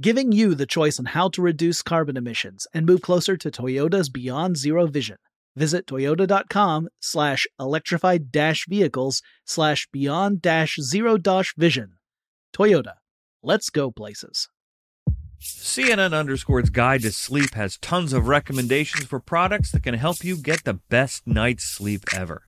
giving you the choice on how to reduce carbon emissions and move closer to Toyota's Beyond Zero vision. Visit toyota.com slash electrified dash vehicles slash beyond dash zero dash vision. Toyota. Let's go places. CNN Underscore's Guide to Sleep has tons of recommendations for products that can help you get the best night's sleep ever.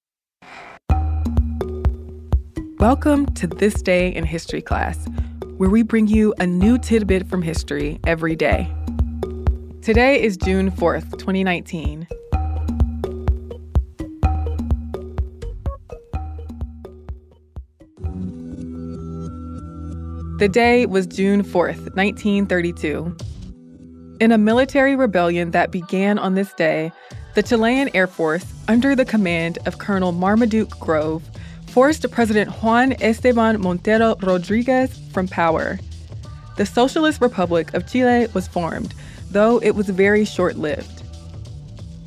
Welcome to This Day in History class, where we bring you a new tidbit from history every day. Today is June 4th, 2019. The day was June 4th, 1932. In a military rebellion that began on this day, the Chilean Air Force, under the command of Colonel Marmaduke Grove, forced President Juan Esteban Montero Rodriguez from power. The Socialist Republic of Chile was formed, though it was very short lived.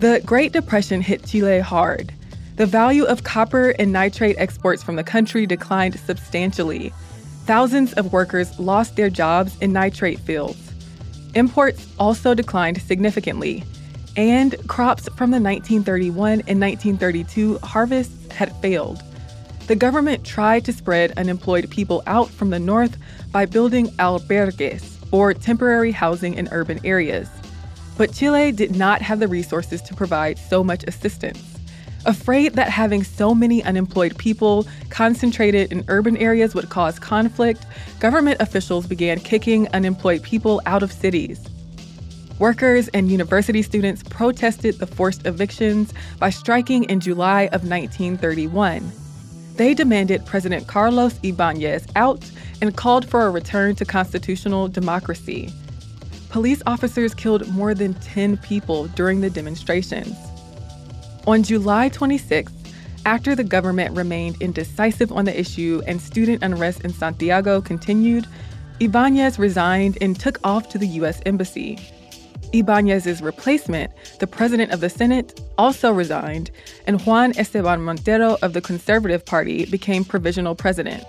The Great Depression hit Chile hard. The value of copper and nitrate exports from the country declined substantially. Thousands of workers lost their jobs in nitrate fields. Imports also declined significantly, and crops from the 1931 and 1932 harvests had failed the government tried to spread unemployed people out from the north by building albergues, or temporary housing in urban areas. But Chile did not have the resources to provide so much assistance. Afraid that having so many unemployed people concentrated in urban areas would cause conflict, government officials began kicking unemployed people out of cities. Workers and university students protested the forced evictions by striking in July of 1931. They demanded President Carlos Ibanez out and called for a return to constitutional democracy. Police officers killed more than 10 people during the demonstrations. On July 26th, after the government remained indecisive on the issue and student unrest in Santiago continued, Ibanez resigned and took off to the U.S. Embassy. Ibanez's replacement, the president of the Senate, also resigned, and Juan Esteban Montero of the Conservative Party became provisional president.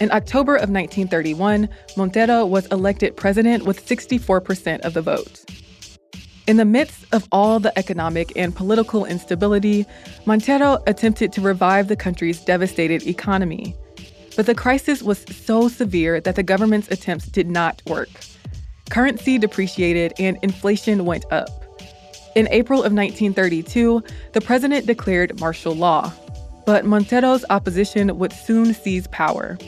In October of 1931, Montero was elected president with 64% of the vote. In the midst of all the economic and political instability, Montero attempted to revive the country's devastated economy. But the crisis was so severe that the government's attempts did not work. Currency depreciated and inflation went up. In April of 1932, the president declared martial law, but Montero's opposition would soon seize power.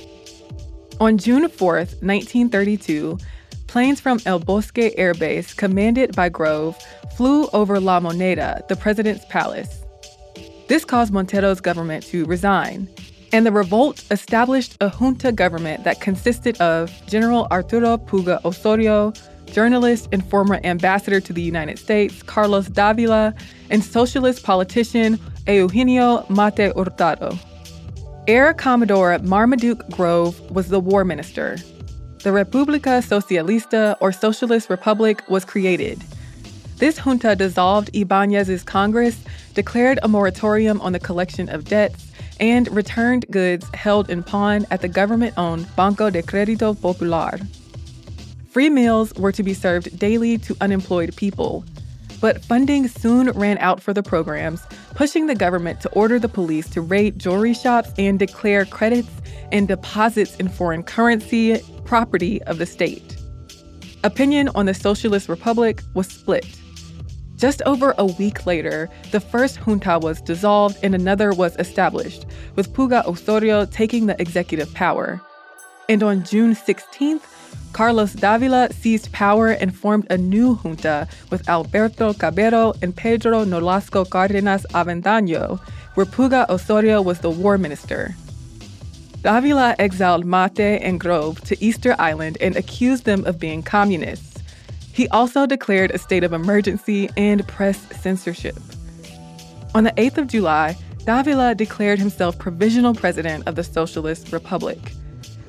On June 4, 1932, planes from El Bosque Air Base, commanded by Grove, flew over La Moneda, the president's palace. This caused Montero's government to resign, and the revolt established a junta government that consisted of General Arturo Puga Osorio, journalist and former ambassador to the United States Carlos Davila, and socialist politician Eugenio Matte Hurtado. Air Commodore Marmaduke Grove was the war minister. The República Socialista, or Socialist Republic, was created. This junta dissolved Ibanez's Congress, declared a moratorium on the collection of debts, and returned goods held in pawn at the government owned Banco de Crédito Popular. Free meals were to be served daily to unemployed people. But funding soon ran out for the programs, pushing the government to order the police to raid jewelry shops and declare credits and deposits in foreign currency property of the state. Opinion on the Socialist Republic was split. Just over a week later, the first junta was dissolved and another was established, with Puga Osorio taking the executive power. And on June 16th, Carlos Davila seized power and formed a new junta with Alberto Cabero and Pedro Nolasco Cardenas Avendaño, where Puga Osorio was the war minister. Davila exiled Matte and Grove to Easter Island and accused them of being communists. He also declared a state of emergency and press censorship. On the 8th of July, Davila declared himself provisional president of the Socialist Republic.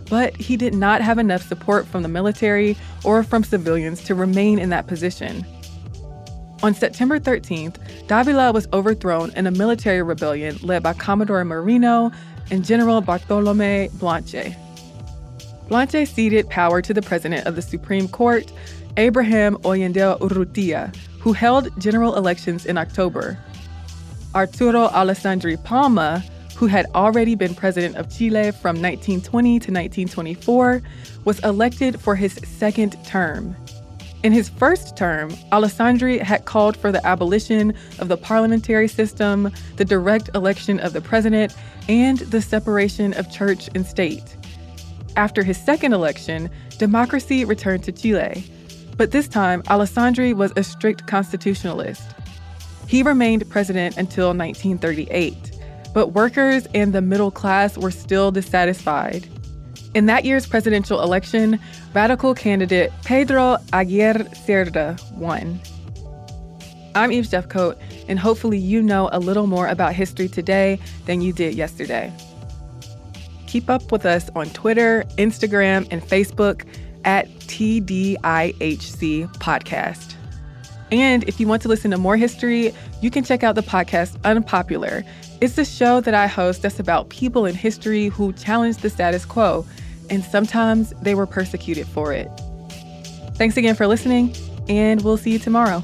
But he did not have enough support from the military or from civilians to remain in that position. On September 13th, Davila was overthrown in a military rebellion led by Commodore Merino and General Bartolome Blanche. Blanche ceded power to the president of the Supreme Court, Abraham Ollendero Urrutia, who held general elections in October. Arturo Alessandri Palma, who had already been president of Chile from 1920 to 1924, was elected for his second term. In his first term, Alessandri had called for the abolition of the parliamentary system, the direct election of the president, and the separation of church and state. After his second election, democracy returned to Chile. But this time, Alessandri was a strict constitutionalist. He remained president until 1938, but workers and the middle class were still dissatisfied. In that year's presidential election, radical candidate Pedro Aguirre Cerda won. I'm Eve Jeffcoat, and hopefully you know a little more about history today than you did yesterday. Keep up with us on Twitter, Instagram, and Facebook at TDIHC Podcast. And if you want to listen to more history, you can check out the podcast Unpopular. It's a show that I host that's about people in history who challenged the status quo, and sometimes they were persecuted for it. Thanks again for listening, and we'll see you tomorrow.